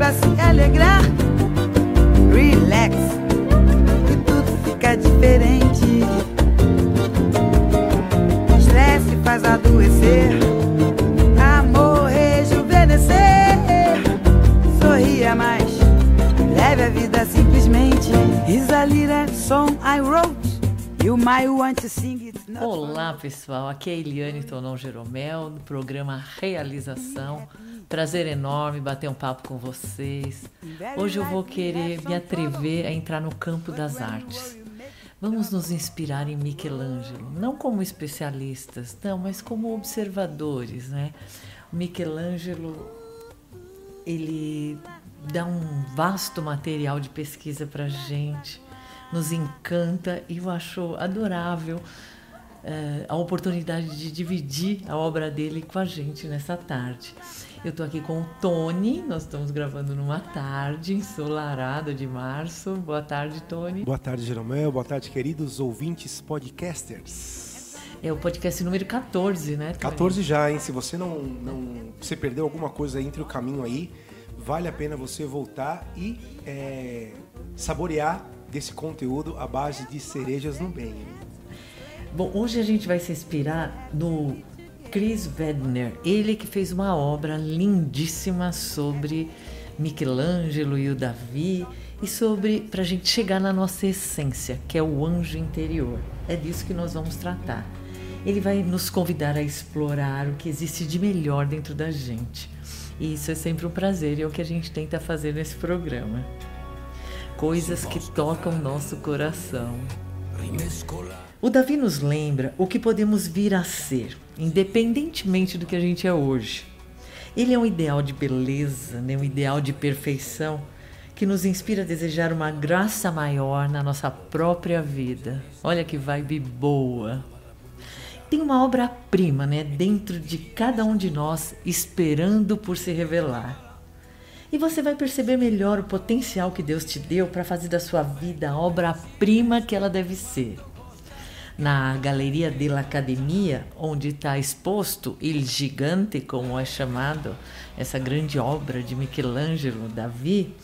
pra se alegrar. Relax, e tudo fica diferente. Estresse faz adoecer, amor rejuvenescer. Sorria mais, leve a vida simplesmente. Is a little song I wrote. You might want to sing it. Olá, pessoal. Aqui é Eliane Tonon Jeromel, do programa Realização. Prazer enorme bater um papo com vocês. Hoje eu vou querer me atrever a entrar no campo das artes. Vamos nos inspirar em Michelangelo, não como especialistas, não, mas como observadores, né? Michelangelo, ele dá um vasto material de pesquisa para gente, nos encanta e eu acho adorável eh, a oportunidade de dividir a obra dele com a gente nessa tarde. Eu estou aqui com o Tony, nós estamos gravando numa tarde ensolarada de março. Boa tarde, Tony. Boa tarde, Jeromel. Boa tarde, queridos ouvintes podcasters. É o podcast número 14, né? Tony? 14 já, hein? Se você não, não você perdeu alguma coisa entre o caminho aí, vale a pena você voltar e é, saborear desse conteúdo à base de cerejas no bem. Bom, hoje a gente vai se inspirar no Chris Wedner, ele que fez uma obra lindíssima sobre Michelangelo e o Davi e sobre para a gente chegar na nossa essência, que é o anjo interior. É disso que nós vamos tratar. Ele vai nos convidar a explorar o que existe de melhor dentro da gente. E isso é sempre um prazer e é o que a gente tenta fazer nesse programa. Coisas que tocam nosso coração. O Davi nos lembra o que podemos vir a ser, independentemente do que a gente é hoje. Ele é um ideal de beleza, né? um ideal de perfeição que nos inspira a desejar uma graça maior na nossa própria vida. Olha que vibe boa! Tem uma obra-prima né, dentro de cada um de nós esperando por se revelar. E você vai perceber melhor o potencial que Deus te deu para fazer da sua vida a obra-prima que ela deve ser na Galeria dell'Accademia, onde está exposto Il Gigante, como é chamado, essa grande obra de Michelangelo, Davi,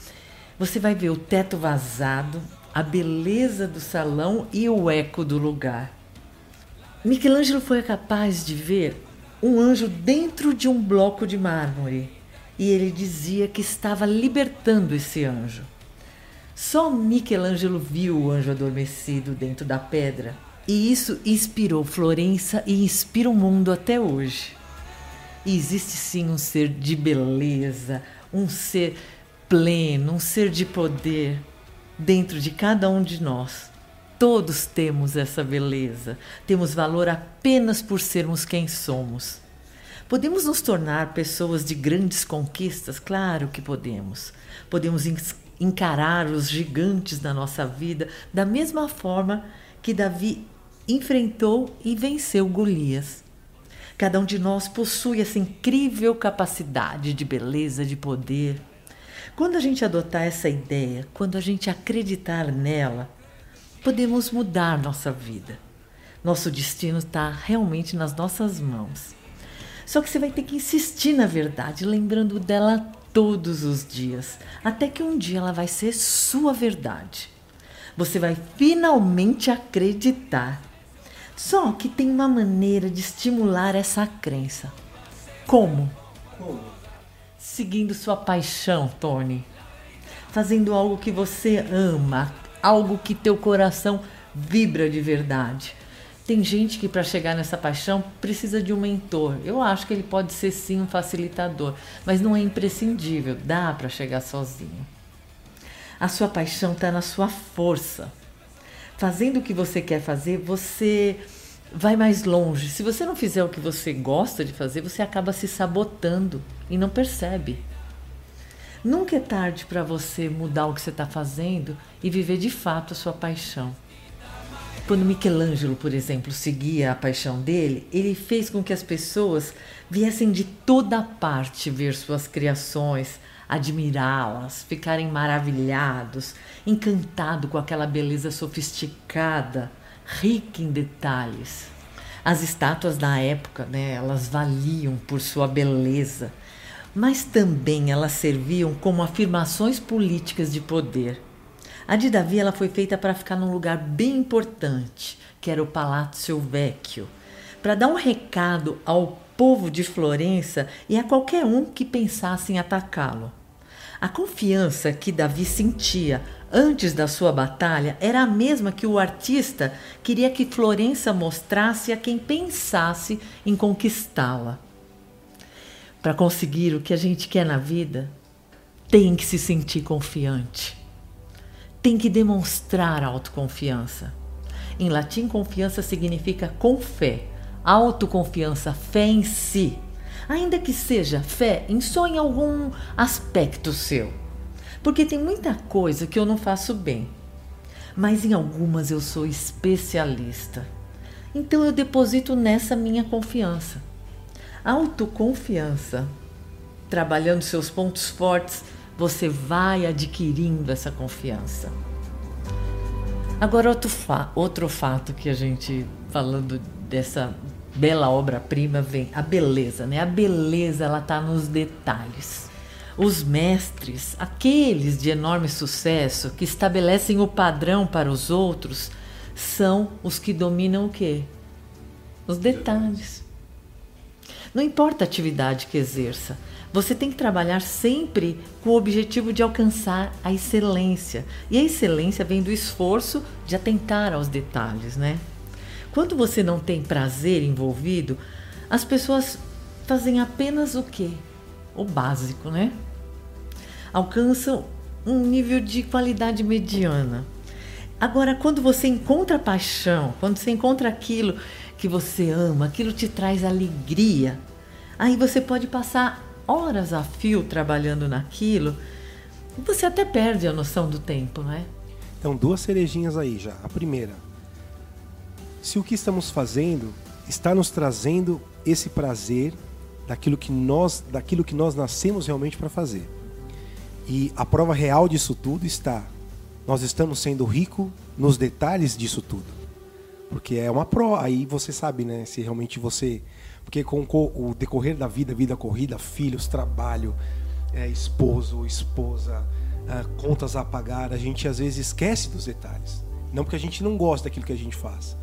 você vai ver o teto vazado, a beleza do salão e o eco do lugar. Michelangelo foi capaz de ver um anjo dentro de um bloco de mármore e ele dizia que estava libertando esse anjo. Só Michelangelo viu o anjo adormecido dentro da pedra e isso inspirou Florença e inspira o mundo até hoje. E existe sim um ser de beleza, um ser pleno, um ser de poder dentro de cada um de nós. Todos temos essa beleza, temos valor apenas por sermos quem somos. Podemos nos tornar pessoas de grandes conquistas? Claro que podemos. Podemos encarar os gigantes da nossa vida da mesma forma que Davi enfrentou e venceu Golias. Cada um de nós possui essa incrível capacidade de beleza, de poder. Quando a gente adotar essa ideia, quando a gente acreditar nela, podemos mudar nossa vida. Nosso destino está realmente nas nossas mãos. Só que você vai ter que insistir na verdade, lembrando dela todos os dias, até que um dia ela vai ser sua verdade. Você vai finalmente acreditar. Só que tem uma maneira de estimular essa crença. Como? Como? Seguindo sua paixão, Tony. Fazendo algo que você ama, algo que teu coração vibra de verdade. Tem gente que para chegar nessa paixão precisa de um mentor. Eu acho que ele pode ser sim um facilitador, mas não é imprescindível, dá para chegar sozinho. A sua paixão está na sua força. Fazendo o que você quer fazer, você vai mais longe. Se você não fizer o que você gosta de fazer, você acaba se sabotando e não percebe. Nunca é tarde para você mudar o que você está fazendo e viver de fato a sua paixão. Quando Michelangelo, por exemplo, seguia a paixão dele, ele fez com que as pessoas viessem de toda parte ver suas criações, admirá-las, ficarem maravilhados, encantados com aquela beleza sofisticada, rica em detalhes. As estátuas da época, né, elas valiam por sua beleza. mas também elas serviam como afirmações políticas de poder. A de Davi ela foi feita para ficar num lugar bem importante, que era o Palácio Vecchio, para dar um recado ao povo de Florença e a qualquer um que pensasse em atacá-lo. A confiança que Davi sentia antes da sua batalha era a mesma que o artista queria que Florença mostrasse a quem pensasse em conquistá-la. Para conseguir o que a gente quer na vida, tem que se sentir confiante. Tem que demonstrar autoconfiança. Em latim, confiança significa com fé, autoconfiança, fé em si. Ainda que seja fé em só em algum aspecto seu. Porque tem muita coisa que eu não faço bem, mas em algumas eu sou especialista. Então eu deposito nessa minha confiança. Autoconfiança. Trabalhando seus pontos fortes, você vai adquirindo essa confiança. Agora, outro, fa outro fato que a gente, falando dessa bela obra-prima, vem a beleza, né? A beleza, ela tá nos detalhes. Os mestres, aqueles de enorme sucesso que estabelecem o padrão para os outros, são os que dominam o quê? Os detalhes. Não importa a atividade que exerça, você tem que trabalhar sempre com o objetivo de alcançar a excelência. E a excelência vem do esforço de atentar aos detalhes, né? Quando você não tem prazer envolvido, as pessoas fazem apenas o quê? O básico, né? Alcançam um nível de qualidade mediana. Agora, quando você encontra paixão, quando você encontra aquilo que você ama, aquilo te traz alegria, aí você pode passar horas a fio trabalhando naquilo, você até perde a noção do tempo, não é? Então, duas cerejinhas aí já. A primeira, se o que estamos fazendo está nos trazendo esse prazer daquilo que nós, daquilo que nós nascemos realmente para fazer. E a prova real disso tudo está nós estamos sendo ricos nos detalhes disso tudo. Porque é uma prova, aí você sabe, né, se realmente você porque com o decorrer da vida, vida corrida, filhos, trabalho, é, esposo, esposa, é, contas a pagar, a gente às vezes esquece dos detalhes. Não porque a gente não gosta daquilo que a gente faz,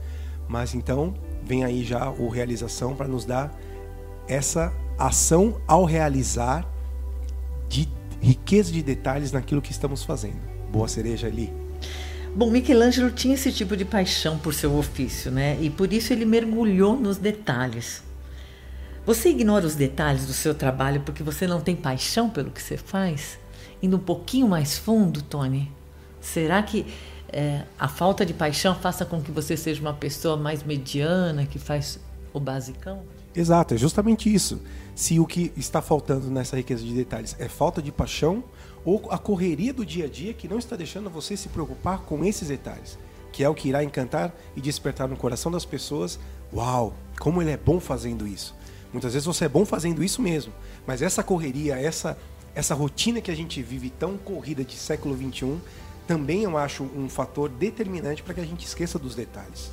mas então vem aí já o realização para nos dar essa ação ao realizar de riqueza de detalhes naquilo que estamos fazendo. Boa cereja ali. Bom, Michelangelo tinha esse tipo de paixão por seu ofício, né? E por isso ele mergulhou nos detalhes. Você ignora os detalhes do seu trabalho porque você não tem paixão pelo que você faz? Indo um pouquinho mais fundo, Tony, será que é, a falta de paixão faça com que você seja uma pessoa mais mediana, que faz o basicão? Exato, é justamente isso. Se o que está faltando nessa riqueza de detalhes é falta de paixão ou a correria do dia a dia que não está deixando você se preocupar com esses detalhes, que é o que irá encantar e despertar no coração das pessoas: uau, como ele é bom fazendo isso. Muitas vezes você é bom fazendo isso mesmo, mas essa correria, essa essa rotina que a gente vive tão corrida de século 21, também eu acho um fator determinante para que a gente esqueça dos detalhes.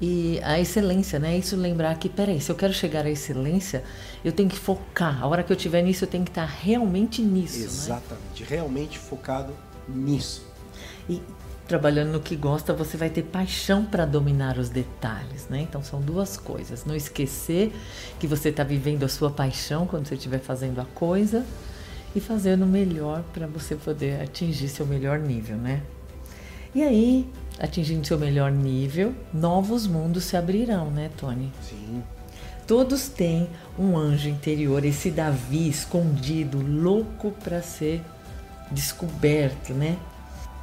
E a excelência, né? Isso lembrar que, peraí, se eu quero chegar à excelência, eu tenho que focar. A hora que eu estiver nisso, eu tenho que estar realmente nisso. Né? Exatamente, né? realmente focado nisso. E trabalhando no que gosta, você vai ter paixão para dominar os detalhes, né? Então são duas coisas. Não esquecer que você está vivendo a sua paixão quando você estiver fazendo a coisa e fazendo o melhor para você poder atingir seu melhor nível, né? E aí, atingindo seu melhor nível, novos mundos se abrirão, né, Tony? Sim. Todos têm um anjo interior, esse Davi escondido, louco para ser descoberto, né?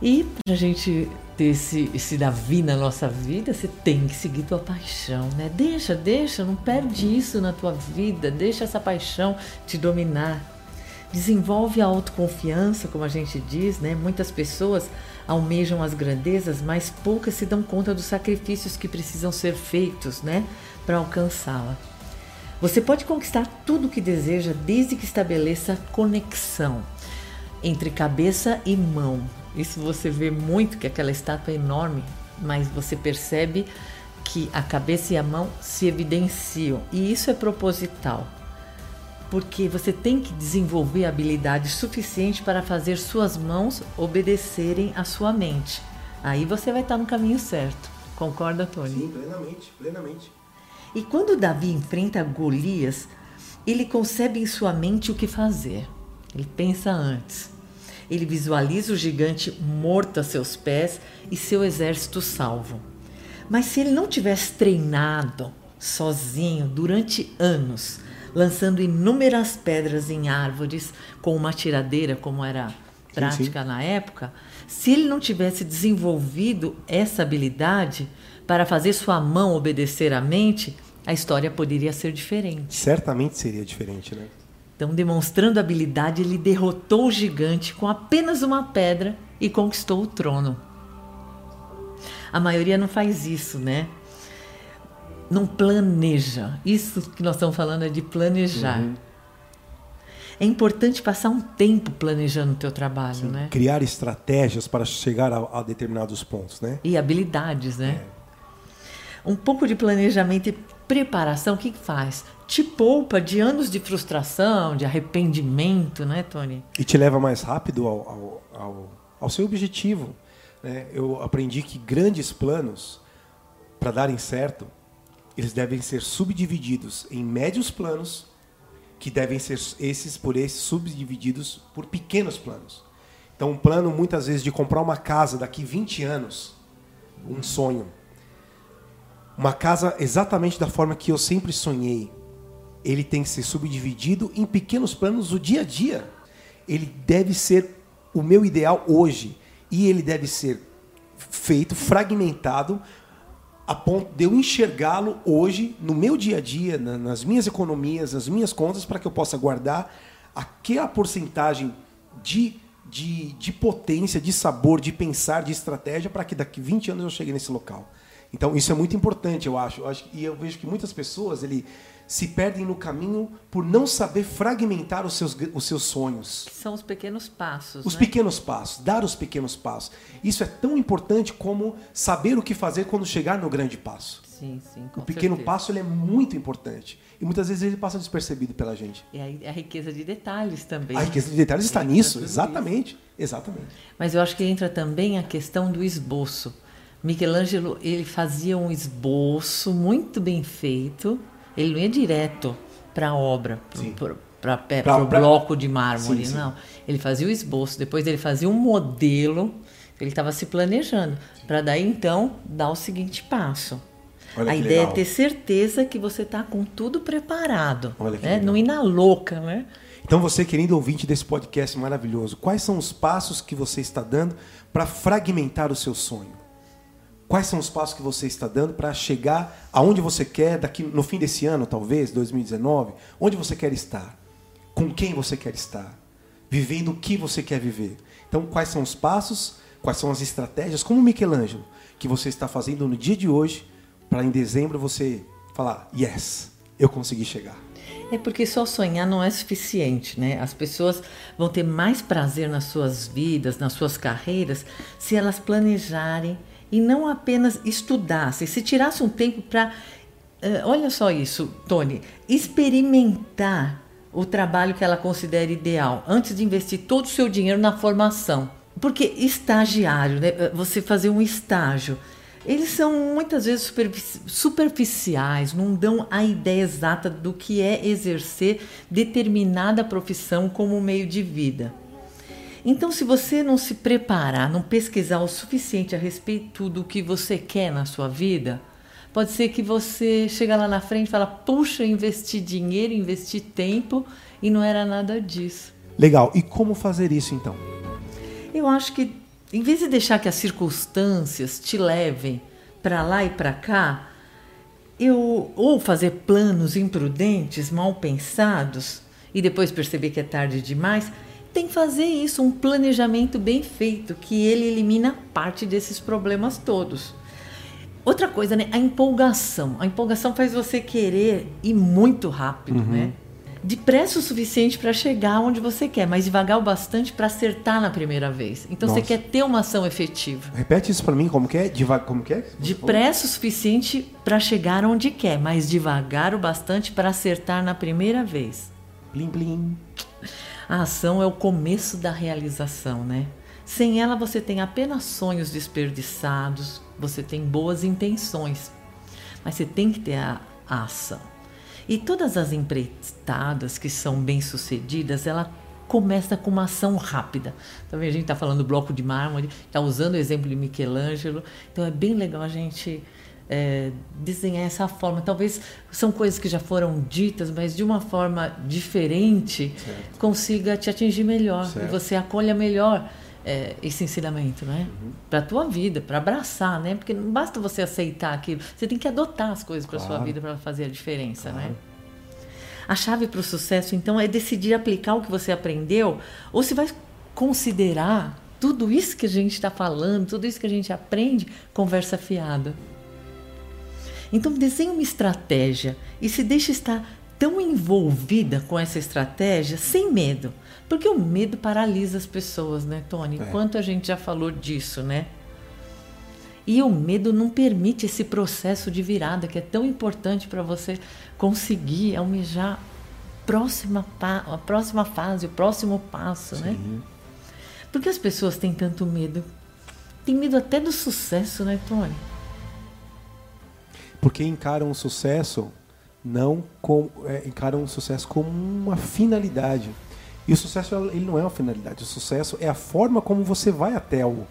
E para a gente ter esse, esse Davi na nossa vida, você tem que seguir tua paixão, né? Deixa, deixa, não perde isso na tua vida, deixa essa paixão te dominar. Desenvolve a autoconfiança, como a gente diz, né? Muitas pessoas almejam as grandezas, mas poucas se dão conta dos sacrifícios que precisam ser feitos, né, para alcançá-la. Você pode conquistar tudo o que deseja desde que estabeleça conexão entre cabeça e mão, isso você vê muito que aquela estátua é enorme, mas você percebe que a cabeça e a mão se evidenciam e isso é proposital. Porque você tem que desenvolver habilidade suficiente para fazer suas mãos obedecerem à sua mente. Aí você vai estar no caminho certo. Concorda, Tony? Sim, plenamente, plenamente. E quando Davi enfrenta Golias, ele concebe em sua mente o que fazer. Ele pensa antes. Ele visualiza o gigante morto a seus pés e seu exército salvo. Mas se ele não tivesse treinado sozinho durante anos, lançando inúmeras pedras em árvores com uma tiradeira, como era prática sim, sim. na época, se ele não tivesse desenvolvido essa habilidade para fazer sua mão obedecer à mente, a história poderia ser diferente. Certamente seria diferente, né? Então, demonstrando habilidade, ele derrotou o gigante com apenas uma pedra e conquistou o trono. A maioria não faz isso, né? Não planeja. Isso que nós estamos falando é de planejar. Uhum. É importante passar um tempo planejando o teu trabalho, Sim, né? Criar estratégias para chegar a, a, determinados pontos, né? E habilidades, né? É. Um pouco de planejamento e preparação, o que faz? Te poupa de anos de frustração, de arrependimento, né, Tony? E te leva mais rápido ao, ao, ao, ao seu objetivo. Né? Eu aprendi que grandes planos, para darem certo, eles devem ser subdivididos em médios planos que devem ser esses por esses subdivididos por pequenos planos. Então, um plano muitas vezes de comprar uma casa daqui 20 anos, um sonho. Uma casa exatamente da forma que eu sempre sonhei. Ele tem que ser subdividido em pequenos planos do dia a dia. Ele deve ser o meu ideal hoje e ele deve ser feito fragmentado a ponto de eu enxergá-lo hoje no meu dia a dia, nas minhas economias, nas minhas contas, para que eu possa guardar aquela porcentagem de, de, de potência, de sabor, de pensar, de estratégia, para que daqui 20 anos eu chegue nesse local. Então, isso é muito importante, eu acho. Eu acho e eu vejo que muitas pessoas, ele se perdem no caminho por não saber fragmentar os seus, os seus sonhos. São os pequenos passos. Os né? pequenos passos, dar os pequenos passos. Isso é tão importante como saber o que fazer quando chegar no grande passo. Sim, sim. o pequeno certeza. passo ele é muito importante. E muitas vezes ele passa despercebido pela gente. E a, a riqueza de detalhes também. A riqueza de detalhes está nisso, exatamente. Isso. Exatamente. Mas eu acho que entra também a questão do esboço. Michelangelo ele fazia um esboço muito bem feito ele não ia direto para a obra, para o bloco de mármore, sim, não. Ele fazia o esboço, depois ele fazia um modelo, ele estava se planejando, para daí então dar o seguinte passo. Olha a ideia é legal. é ter certeza que você está com tudo preparado, né? não ir na louca, né? Então você, querido ouvinte desse podcast maravilhoso, quais são os passos que você está dando para fragmentar o seu sonho? Quais são os passos que você está dando para chegar aonde você quer daqui no fim desse ano, talvez, 2019? Onde você quer estar? Com quem você quer estar? Vivendo o que você quer viver? Então, quais são os passos? Quais são as estratégias, como Michelangelo, que você está fazendo no dia de hoje para em dezembro você falar: "Yes, eu consegui chegar"? É porque só sonhar não é suficiente, né? As pessoas vão ter mais prazer nas suas vidas, nas suas carreiras, se elas planejarem e não apenas estudasse, se tirasse um tempo para, uh, eh, olha só isso, Tony, experimentar o trabalho que ela considera ideal antes de investir todo o seu dinheiro na formação. Porque estagiário, né, eh, você fazer um estágio, eles são muitas vezes superficiais, não dão a ideia exata do que é exercer determinada profissão como meio de vida. Então, se você não se preparar, não pesquisar o suficiente a respeito do que você quer na sua vida, pode ser que você chega lá na frente e fala: "Puxa, investi dinheiro, investi tempo e não era nada disso". Legal. E como fazer isso então? Eu acho que em vez de deixar que as circunstâncias te levem para lá e para cá, eu ou fazer planos imprudentes, mal pensados e depois perceber que é tarde demais, tem que fazer isso, um planejamento bem feito, que ele elimina parte desses problemas todos. Outra coisa, né? A empolgação. A empolgação faz você querer ir muito rápido, uhum. né? Depressa o suficiente para chegar onde você quer, mas devagar o bastante para acertar na primeira vez. Então Nossa. você quer ter uma ação efetiva. Repete isso para mim, como que é? Devagar, como que é? Depressa o suficiente para chegar onde quer, mas devagar o bastante para acertar na primeira vez. Plim, plim. A ação é o começo da realização, né? Sem ela você tem apenas sonhos desperdiçados, você tem boas intenções, mas você tem que ter a, a ação. E todas as empreitadas que são bem-sucedidas, ela começa com uma ação rápida. Também a gente está falando do bloco de mármore, está usando o exemplo de Michelangelo, então é bem legal a gente é, desenhar essa forma. Talvez são coisas que já foram ditas, mas de uma forma diferente certo. consiga te atingir melhor certo. e você acolha melhor é, esse ensinamento, né? Uhum. Para a tua vida, para abraçar, né? Porque não basta você aceitar aquilo, você tem que adotar as coisas claro. para sua vida para fazer a diferença, né? claro. né? A chave para o sucesso, então, é decidir aplicar o que você aprendeu, ou se vai considerar tudo isso que a gente está falando, tudo isso que a gente aprende, conversa fiada. Então, desenhe uma estratégia e se deixe estar tão envolvida com essa estratégia sem medo. Porque o medo paralisa as pessoas, né, Tony? É. Quanto a gente já falou disso, né? E o medo não permite esse processo de virada que é tão importante para você conseguir almejar próxima a próxima fase, o próximo passo, né? Sim. né? Porque as pessoas têm tanto medo? Tem medo até do sucesso, né, Tony? Porque encaram o sucesso não com, é, encaram o sucesso como uma finalidade. E o sucesso ele não é uma finalidade. O sucesso é a forma como você vai até o,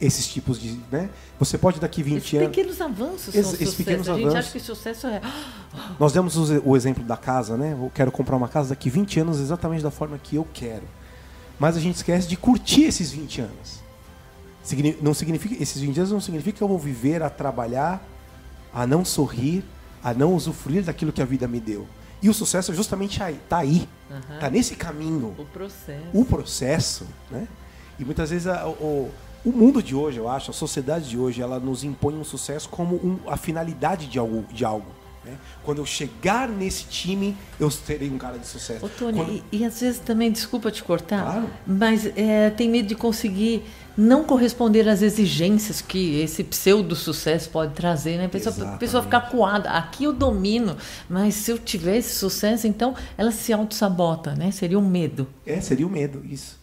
esses tipos de. Né? Você pode daqui 20 esses anos. pequenos avanços são esses pequenos a gente avanços. acha que sucesso é. Nós demos o, exemplo da casa, né? Eu quero comprar uma casa daqui 20 anos exatamente da forma que eu quero. Mas a gente esquece de curtir esses 20 anos. Não significa, esses 20 anos não significa que eu vou viver a trabalhar, a não sorrir, a não usufruir daquilo que a vida me deu. E o sucesso é justamente aí, tá aí, uhum. tá nesse caminho. O processo. O processo, né? E muitas vezes a, o, o mundo de hoje, eu acho, a sociedade de hoje, ela nos impõe um sucesso como um, a finalidade de algo. De algo né? Quando eu chegar nesse time, eu terei um cara de sucesso. Ô, Tony, Quando... e, e, às vezes também, desculpa te cortar, claro. mas é, tem medo de conseguir não corresponder às exigências que esse pseudo sucesso pode trazer, né? A pessoa, a pessoa ficar coada, aqui eu domino, mas se eu tiver esse sucesso, então ela se auto-sabota, né? Seria um medo. É, seria o um medo, isso.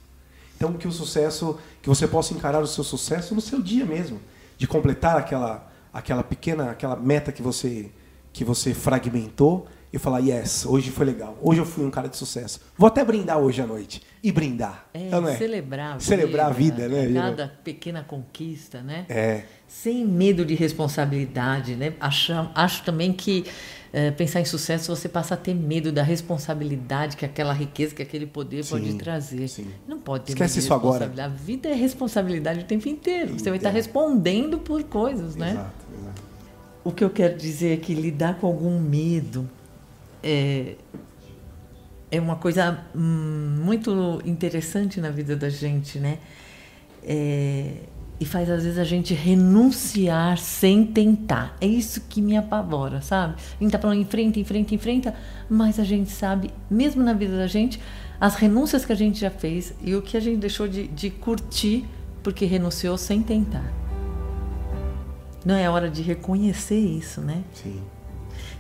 Então que o sucesso, que você possa encarar o seu sucesso no seu dia mesmo, de completar aquela aquela pequena, aquela meta que você que você fragmentou e falar, yes, hoje foi legal. Hoje eu fui um cara de sucesso. Vou até brindar hoje à noite. E brindar. É, não é? celebrar a vida. Celebrar a vida, né? Cada pequena conquista, né? É. Sem medo de responsabilidade, né? Acho, acho também que é, pensar em sucesso você passa a ter medo da responsabilidade que aquela riqueza, que aquele poder sim, pode trazer. Sim. Não pode ter Esquece isso agora. A vida é responsabilidade o tempo inteiro. Você vai estar respondendo por coisas, né? Exato, exato. O que eu quero dizer é que lidar com algum medo é, é uma coisa hum, muito interessante na vida da gente, né? É, e faz às vezes a gente renunciar sem tentar. É isso que me apavora, sabe? A gente tá falando enfrenta, enfrenta, enfrenta, mas a gente sabe, mesmo na vida da gente, as renúncias que a gente já fez e o que a gente deixou de, de curtir porque renunciou sem tentar. Não é hora de reconhecer isso, né? Sim.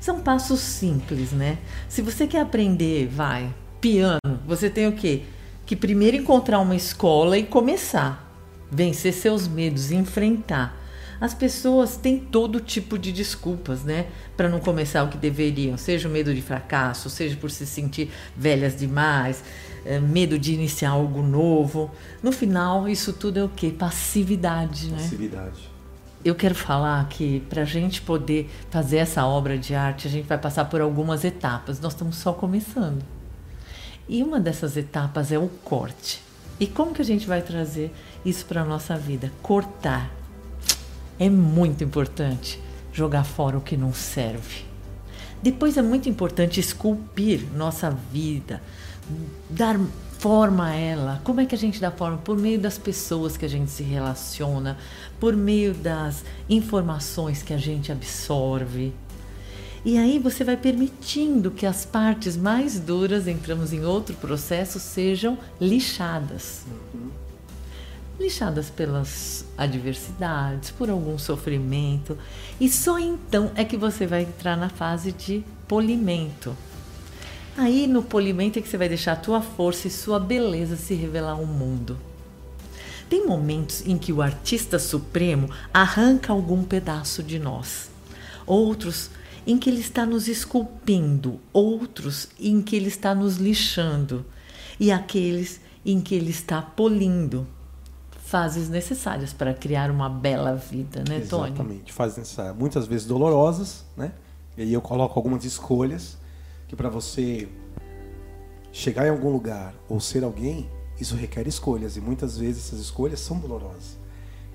São passos simples, né? Se você quer aprender, vai, piano, você tem o quê? Que primeiro encontrar uma escola e começar. Vencer seus medos, enfrentar. As pessoas têm todo tipo de desculpas, né? Para não começar o que deveriam. Seja o medo de fracasso, seja por se sentir velhas demais, é, medo de iniciar algo novo. No final, isso tudo é o quê? Passividade, né? Passividade eu quero falar que para a gente poder fazer essa obra de arte, a gente vai passar por algumas etapas. Nós estamos só começando. E uma dessas etapas é o corte. E como que a gente vai trazer isso para a nossa vida? Cortar. É muito importante jogar fora o que não serve. Depois é muito importante esculpir nossa vida, dar forma a ela. Como é que a gente dá forma? Por meio das pessoas que a gente se relaciona, por meio das informações que a gente absorve. E aí você vai permitindo que as partes mais duras, entramos em outro processo, sejam lixadas. Lixadas pelas adversidades, por algum sofrimento. E só então é que você vai entrar na fase de polimento Aí no polimento é que você vai deixar a tua força e sua beleza se revelar ao mundo. Tem momentos em que o artista supremo arranca algum pedaço de nós. Outros em que ele está nos esculpindo, outros em que ele está nos lixando, e aqueles em que ele está polindo. Fases necessárias para criar uma bela vida, né, Tony? Exatamente, fases necessárias. Muitas vezes dolorosas, né? E aí eu coloco algumas escolhas que para você chegar em algum lugar ou ser alguém, isso requer escolhas. E muitas vezes essas escolhas são dolorosas.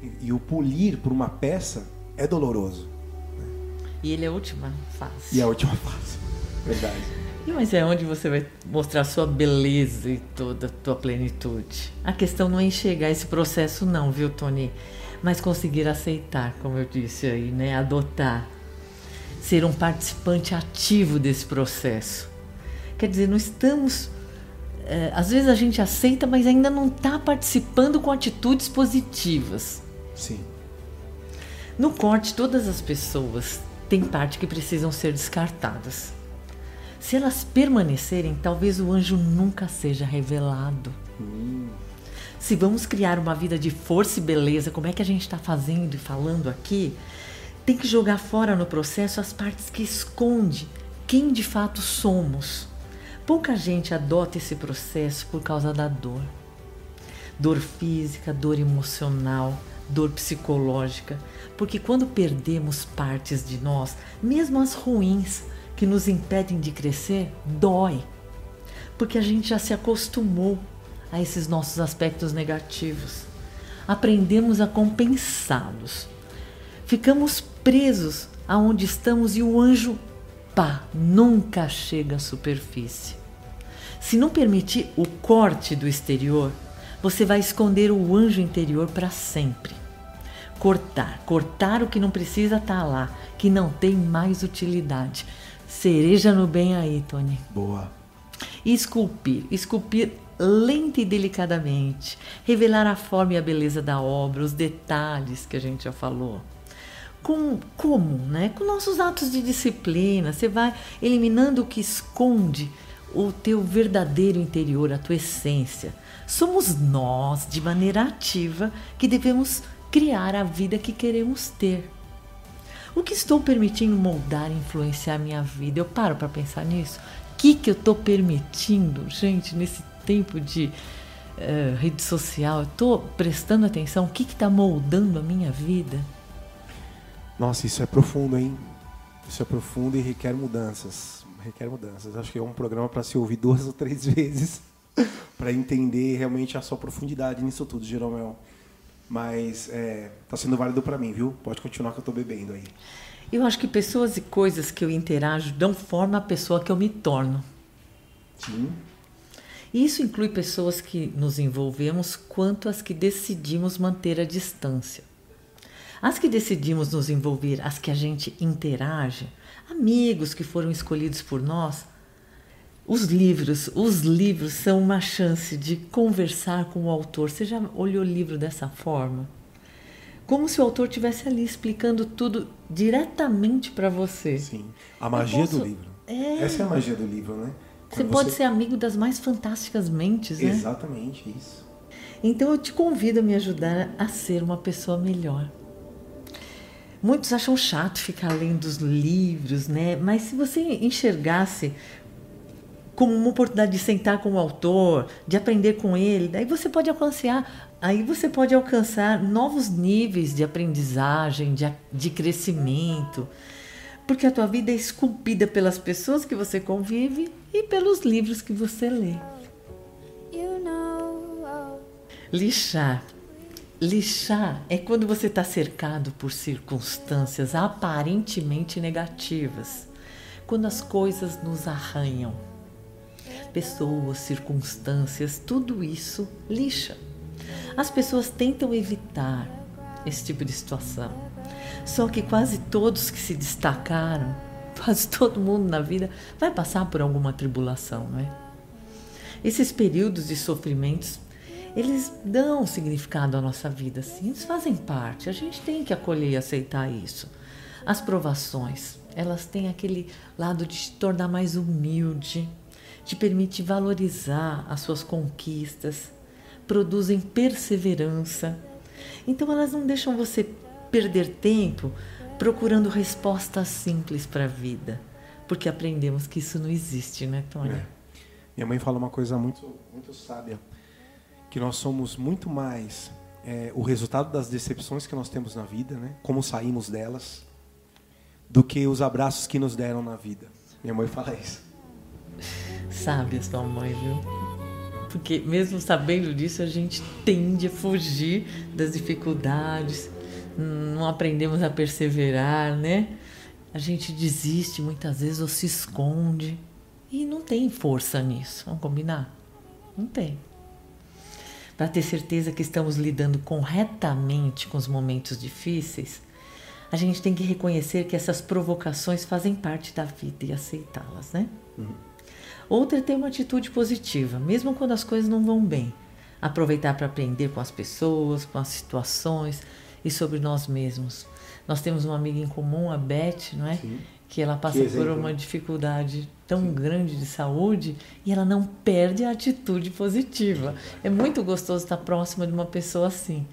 E, e o polir por uma peça é doloroso. E ele é a última fase. E é a última fase. Verdade. Mas é onde você vai mostrar sua beleza e toda a tua plenitude. A questão não é enxergar esse processo não, viu, Tony? Mas conseguir aceitar, como eu disse aí, né? Adotar. Ser um participante ativo desse processo. Quer dizer, não estamos... É, às vezes a gente aceita, mas ainda não está participando com atitudes positivas. Sim. No corte, todas as pessoas têm parte que precisam ser descartadas. Se elas permanecerem, talvez o anjo nunca seja revelado. Se vamos criar uma vida de força e beleza, como é que a gente está fazendo e falando aqui, tem que jogar fora no processo as partes que esconde quem de fato somos. Pouca gente adota esse processo por causa da dor. Dor física, dor emocional, dor psicológica, porque quando perdemos partes de nós, mesmo as ruins, que nos impedem de crescer dói, porque a gente já se acostumou a esses nossos aspectos negativos. Aprendemos a compensá-los. Ficamos presos aonde estamos e o anjo, pá, nunca chega à superfície. Se não permitir o corte do exterior, você vai esconder o anjo interior para sempre. Cortar, cortar o que não precisa estar tá lá, que não tem mais utilidade. Cereja no bem aí, Tony. Boa. Esculpir. Esculpir lenta e delicadamente. Revelar a forma e a beleza da obra, os detalhes que a gente já falou. Com, como? Né? Com nossos atos de disciplina. Você vai eliminando o que esconde o teu verdadeiro interior, a tua essência. Somos nós, de maneira ativa, que devemos criar a vida que queremos ter. O que estou permitindo moldar e influenciar minha vida? Eu paro para pensar nisso. O que, que eu estou permitindo, gente, nesse tempo de uh, rede social? Eu estou prestando atenção? O que está moldando a minha vida? Nossa, isso é profundo, hein? Isso é profundo e requer mudanças. Requer mudanças. Acho que é um programa para se ouvir duas ou três vezes para entender realmente a sua profundidade nisso tudo, Jeromel. Mas é, tá sendo válido para mim, viu? Pode continuar que eu tô bebendo aí. Eu acho que pessoas e coisas que eu interajo dão forma à pessoa que eu me torno. Sim. E isso inclui pessoas que nos envolvemos quanto as que decidimos manter a distância. As que decidimos nos envolver, as que a gente interage, amigos que foram escolhidos por nós, os livros, os livros são uma chance de conversar com o autor. Você já olhou o livro dessa forma? Como se o autor tivesse ali explicando tudo diretamente para você. Sim. A magia posso... do livro. É... Essa é a magia do livro, né? Quando você pode ser amigo das mais fantásticas mentes, né? Exatamente isso. Então eu te convido a me ajudar a ser uma pessoa melhor. Muitos acham chato ficar lendo os livros, né? Mas se você enxergasse como uma oportunidade de sentar com o autor, de aprender com ele, daí você pode alcançar, aí você pode alcançar novos níveis de aprendizagem, de, de crescimento, porque a tua vida é esculpida pelas pessoas que você convive e pelos livros que você lê. Lixar. Lixar é quando você está cercado por circunstâncias aparentemente negativas, quando as coisas nos arranham pessoas, circunstâncias, tudo isso lixa. As pessoas tentam evitar esse tipo de situação. Só que quase todos que se destacaram, quase todo mundo na vida vai passar por alguma tribulação, não é? Esses períodos de sofrimentos, eles dão significado à nossa vida, sim, eles fazem parte. A gente tem que acolher e aceitar isso. As provações, elas têm aquele lado de te tornar mais humilde, te permite valorizar as suas conquistas, produzem perseverança. Então elas não deixam você perder tempo procurando respostas simples para a vida, porque aprendemos que isso não existe, né, Tony? É. Minha mãe fala uma coisa muito, muito sábia, que nós somos muito mais é, o resultado das decepções que nós temos na vida, né? Como saímos delas, do que os abraços que nos deram na vida. Minha mãe fala isso. Sabe a sua mãe, viu? Porque mesmo sabendo disso, a gente tende a fugir das dificuldades, não aprendemos a perseverar, né? A gente desiste muitas vezes ou se esconde. E não tem força nisso, vamos combinar? Não tem. Para ter certeza que estamos lidando corretamente com os momentos difíceis, a gente tem que reconhecer que essas provocações fazem parte da vida e aceitá-las, né? Uhum. Outra é ter uma atitude positiva, mesmo quando as coisas não vão bem. Aproveitar para aprender com as pessoas, com as situações e sobre nós mesmos. Nós temos uma amiga em comum, a Beth, não é? Sim. Que ela passa que por uma dificuldade tão Sim. grande de saúde e ela não perde a atitude positiva. É muito gostoso estar próxima de uma pessoa assim.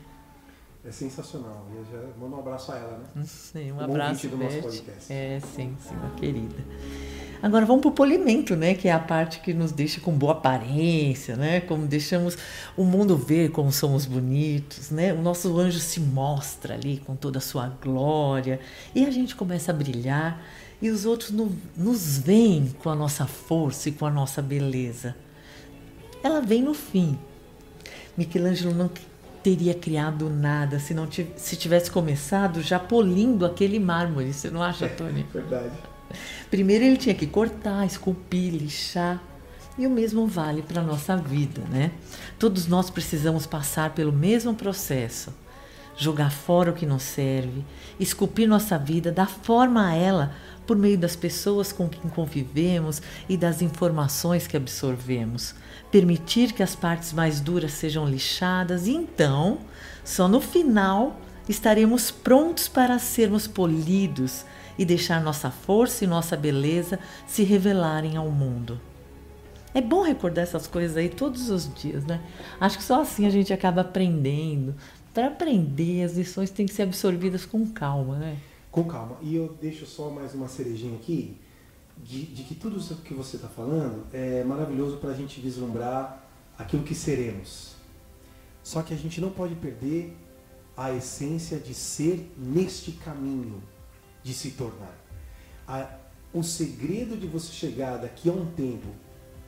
É sensacional. Eu já mando um abraço a ela, né? Sim, um abraço, Beth. É, sim, sim, uma querida. Agora vamos para o polimento, né? Que é a parte que nos deixa com boa aparência, né? Como deixamos o mundo ver como somos bonitos, né? O nosso anjo se mostra ali com toda a sua glória e a gente começa a brilhar e os outros no, nos veem com a nossa força e com a nossa beleza. Ela vem no fim. Michelangelo não teria criado nada se não se tivesse começado já polindo aquele mármore. Você não acha, Tony? É, verdade. Primeiro ele tinha que cortar, esculpir, lixar. E o mesmo vale para a nossa vida, né? Todos nós precisamos passar pelo mesmo processo. Jogar fora o que não serve, esculpir nossa vida, dar forma a ela por meio das pessoas com quem convivemos e das informações que absorvemos. Permitir que as partes mais duras sejam lixadas e então, só no final, estaremos prontos para sermos polidos e deixar nossa força e nossa beleza se revelarem ao mundo. É bom recordar essas coisas aí todos os dias, né? Acho que só assim a gente acaba aprendendo. Para aprender, as lições têm que ser absorvidas com calma, né? Com calma. E eu deixo só mais uma cerejinha aqui, de, de que tudo isso que você está falando é maravilhoso para a gente vislumbrar aquilo que seremos. Só que a gente não pode perder a essência de ser neste caminho de se tornar. A, o segredo de você chegar daqui a um tempo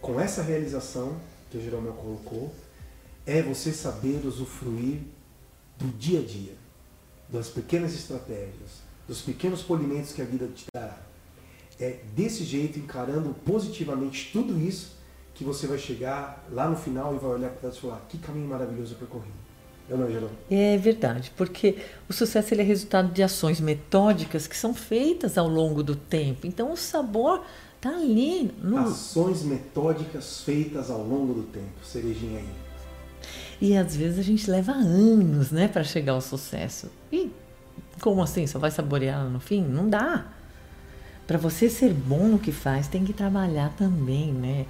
com essa realização que o Jeromel colocou é você saber usufruir do dia a dia, das pequenas estratégias, dos pequenos polimentos que a vida te dará. É desse jeito, encarando positivamente tudo isso, que você vai chegar lá no final e vai olhar para trás e falar: que caminho maravilhoso eu percorri. Eu não, Geraldo. É verdade, porque o sucesso ele é resultado de ações metódicas que são feitas ao longo do tempo. Então o sabor está ali. No... Ações metódicas feitas ao longo do tempo, cerejinha aí. E às vezes a gente leva anos, né, para chegar ao sucesso. E como assim? Só vai saborear no fim? Não dá. Para você ser bom no que faz, tem que trabalhar também, né?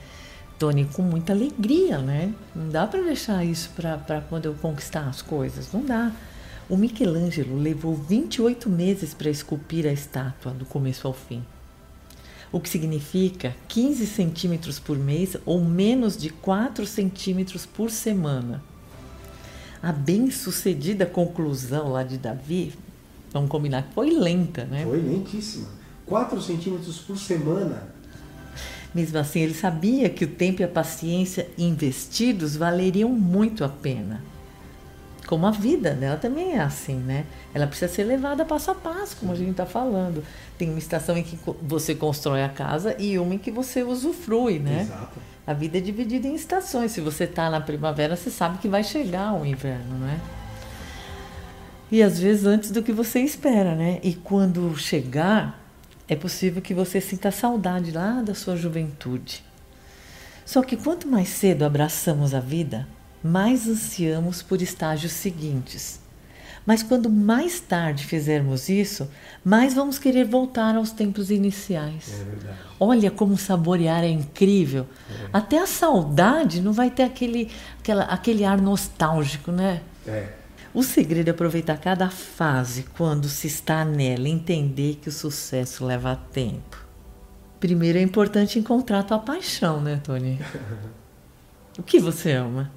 Tony, com muita alegria, né? Não dá para deixar isso para quando eu conquistar as coisas, não dá. O Michelangelo levou 28 meses para esculpir a estátua do começo ao fim. O que significa 15 centímetros por mês ou menos de 4 centímetros por semana. A bem-sucedida conclusão lá de Davi, vamos combinar que foi lenta, né? Foi lentíssima. 4 centímetros por semana mesmo assim, ele sabia que o tempo e a paciência investidos valeriam muito a pena. Como a vida dela também é assim, né? Ela precisa ser levada passo a passo, como a gente está falando. Tem uma estação em que você constrói a casa e uma em que você usufrui, né? Exato. A vida é dividida em estações. Se você está na primavera, você sabe que vai chegar o inverno, né? E às vezes antes do que você espera, né? E quando chegar, é possível que você sinta saudade lá da sua juventude. Só que quanto mais cedo abraçamos a vida, mais ansiamos por estágios seguintes. Mas quando mais tarde fizermos isso, mais vamos querer voltar aos tempos iniciais. É. Olha como saborear é incrível. É. Até a saudade não vai ter aquele, aquela, aquele ar nostálgico, né? É. O segredo é aproveitar cada fase quando se está nela, entender que o sucesso leva tempo. Primeiro é importante encontrar a tua paixão, né, Tony? o que você ama?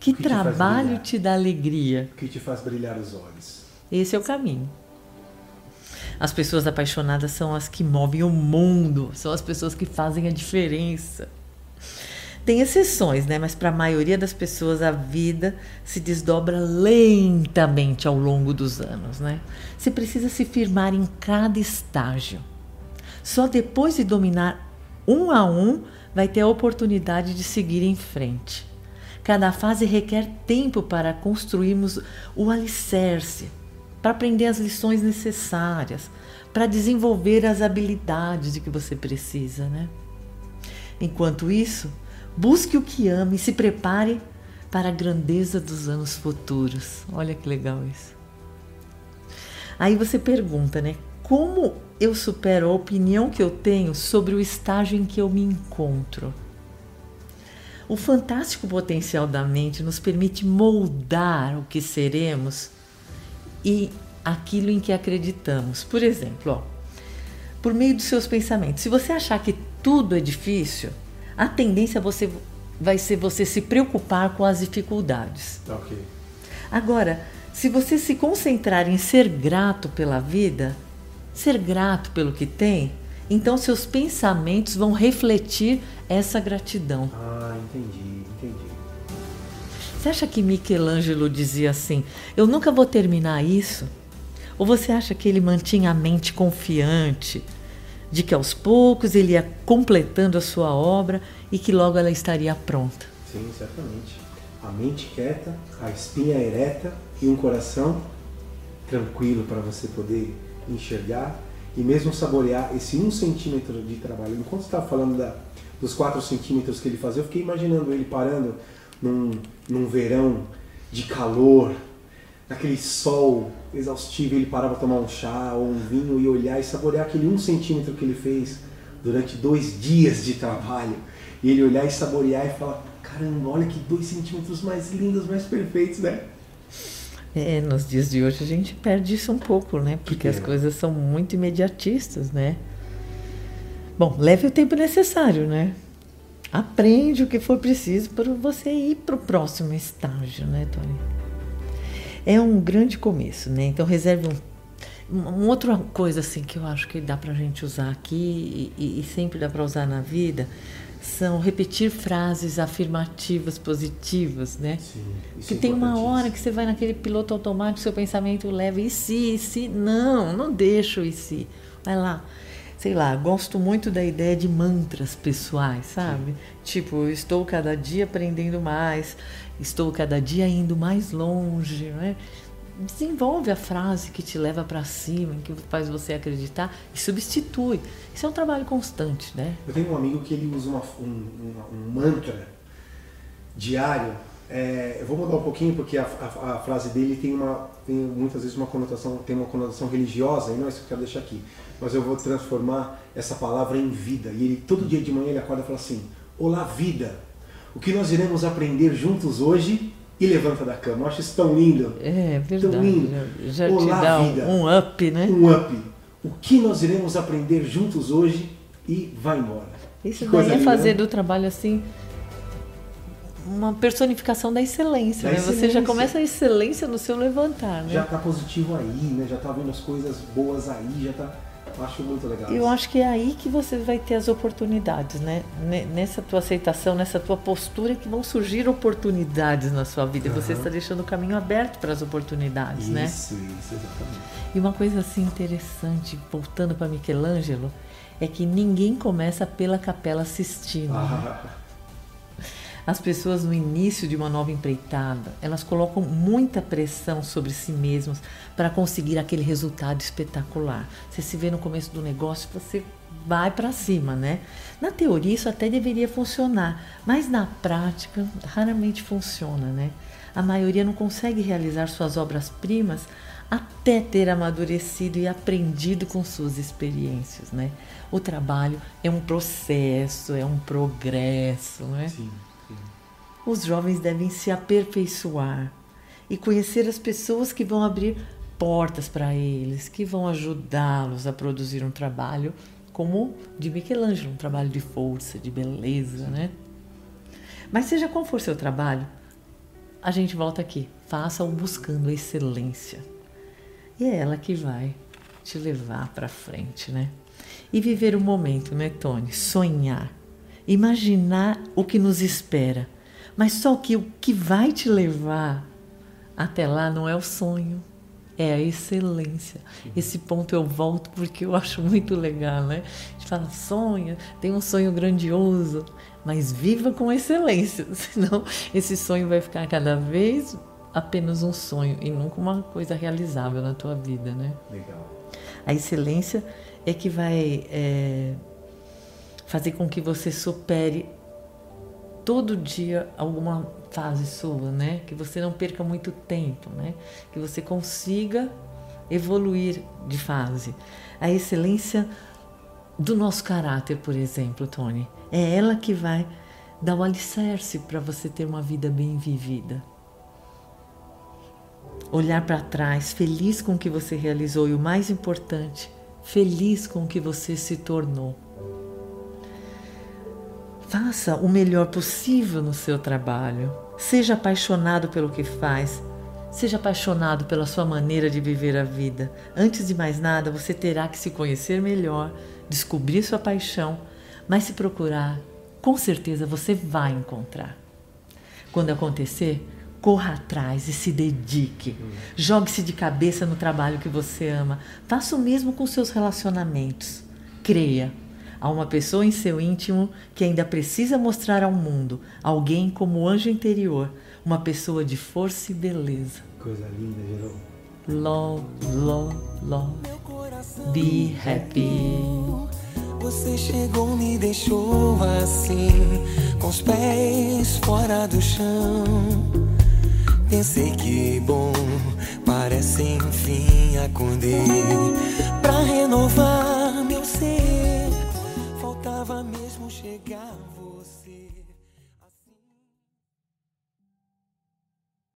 Que, que te trabalho brilhar? te dá alegria? Que te faz brilhar os olhos? Esse é o caminho. As pessoas apaixonadas são as que movem o mundo, são as pessoas que fazem a diferença. Tem exceções, né? Mas para a maioria das pessoas a vida se desdobra lentamente ao longo dos anos, né? Você precisa se firmar em cada estágio. Só depois de dominar um a um vai ter a oportunidade de seguir em frente. Cada fase requer tempo para construirmos o alicerce, para aprender as lições necessárias, para desenvolver as habilidades de que você precisa, né? Enquanto isso, busque o que ama e se prepare para a grandeza dos anos futuros. Olha que legal isso. Aí você pergunta, né? Como eu supero a opinião que eu tenho sobre o estágio em que eu me encontro? O fantástico potencial da mente nos permite moldar o que seremos e aquilo em que acreditamos. Por exemplo, ó, por meio dos seus pensamentos. Se você achar que tudo é difícil, a tendência você vai ser você se preocupar com as dificuldades. Tá ok. Agora, se você se concentrar em ser grato pela vida, ser grato pelo que tem, então seus pensamentos vão refletir essa gratidão. Ah, entendi, entendi. Você acha que Michelangelo dizia assim: Eu nunca vou terminar isso? Ou você acha que ele mantinha a mente confiante de que aos poucos ele ia completando a sua obra e que logo ela estaria pronta? Sim, certamente. A mente quieta, a espinha ereta e um coração tranquilo para você poder enxergar e mesmo saborear esse um centímetro de trabalho. Enquanto você estava falando da, dos quatro centímetros que ele fazia, eu fiquei imaginando ele parando num, num verão de calor, naquele sol exaustivo, ele parava para tomar um chá ou um vinho e olhar e saborear aquele um centímetro que ele fez durante dois dias de trabalho. E ele olhar e saborear e falar, caramba, olha que dois centímetros mais lindos, mais perfeitos, né? É, nos dias de hoje a gente perde isso um pouco, né? Porque as pena. coisas são muito imediatistas, né? Bom, leve o tempo necessário, né? Aprende o que for preciso para você ir para o próximo estágio, né, Tony? É um grande começo, né? Então reserve um, um- uma outra coisa assim que eu acho que dá para a gente usar aqui e, e- sempre dá para usar na vida são repetir frases afirmativas positivas, né? Sim, isso Que é tem uma hora que você vai naquele piloto automático, seu pensamento leva, e se, e se? Não, não deixa o e se. Vai lá. Sei lá, gosto muito da ideia de mantras pessoais, sabe? Tipo, eu estou cada dia aprendendo mais, estou cada dia indo mais longe, né? Desenvolve a frase que te leva para cima, que faz você acreditar e substitui. Isso é um trabalho constante, né? Eu tenho um amigo que ele usa uma- um, uma- um mantra diário. É, eu vou mudar um pouquinho porque a, a- a frase dele tem uma tem muitas vezes uma conotação tem uma conotação religiosa e não é isso que eu quero deixar aqui. Mas eu vou transformar essa palavra em vida. E ele todo dia de manhã ele acorda e fala assim: Olá vida, o que nós iremos aprender juntos hoje? E levanta da cama. Eu acho isso tão lindo. É verdade. lindo. Já, Olá, te dá vida. um, up, né? Um up. O que nós iremos aprender juntos hoje? E vai embora. Isso daí é fazer né? do trabalho assim uma personificação da excelência, Da né? Você já excelência. começa a excelência no seu levantar, né? já tá positivo aí, né? Já tá vendo as coisas boas aí, já tá. Eu acho muito legal. Eu acho que é aí que você vai ter as oportunidades, né? Ne- Nessa tua aceitação, nessa tua postura que vão surgir oportunidades na sua vida. E você está deixando o caminho aberto para as oportunidades, né? Isso, isso, exatamente. E uma coisa assim interessante, voltando para Michelangelo, é que ninguém começa pela Capela Sistina. né? As pessoas no início de uma nova empreitada, elas colocam muita pressão sobre si mesmas para conseguir aquele resultado espetacular. Você se vê no começo do negócio, você vai para cima, né? Na teoria isso até deveria funcionar, mas na prática raramente funciona, né? A maioria não consegue realizar suas obras-primas até ter amadurecido e aprendido com suas experiências, né? O trabalho é um processo, é um progresso, né? Sim. Os jovens devem se aperfeiçoar e conhecer as pessoas que vão abrir portas para eles, que vão ajudá-los a produzir um trabalho como de Michelangelo, um trabalho de força, de beleza, né? Mas seja qual for seu trabalho, a gente volta aqui, faça-o buscando a excelência. E é ela que vai te levar para frente, né? E viver o momento, né, Tony? Sonhar, imaginar o que nos espera. Mas só que o que vai te levar até lá não é o sonho, é a excelência. Esse ponto eu volto porque eu acho muito legal, né? A gente fala, sonha, tem um sonho grandioso, mas viva com excelência, senão esse sonho vai ficar cada vez apenas um sonho e nunca uma coisa realizável na tua vida, né? Legal. A excelência é que vai é, fazer com que você supere todo dia alguma fase sua, né? Que você não perca muito tempo, né? Que você consiga evoluir de fase. A excelência do nosso caráter, por exemplo, Tony, é ela que vai dar o alicerce para você ter uma vida bem vivida olhar para trás, feliz com o que você realizou e o mais importante, feliz com o que você se tornou. Faça o melhor possível no seu trabalho. Seja apaixonado pelo que faz. Seja apaixonado pela sua maneira de viver a vida. Antes de mais nada, você terá que se conhecer melhor, descobrir sua paixão, mas se procurar, com certeza você vai encontrar. Quando acontecer, corra atrás e se dedique. Jogue-se de cabeça no trabalho que você ama. Faça o mesmo com seus relacionamentos. Creia. Há uma pessoa em seu íntimo que ainda precisa mostrar ao mundo alguém como o anjo interior, uma pessoa de força e beleza. Coisa linda, Gerô. Love, love, love. Be happy. Você chegou, me deixou assim, com os pés fora do chão. Pensei que bom, parece enfim acordei pra renovar meu ser. Faltava mesmo chegar.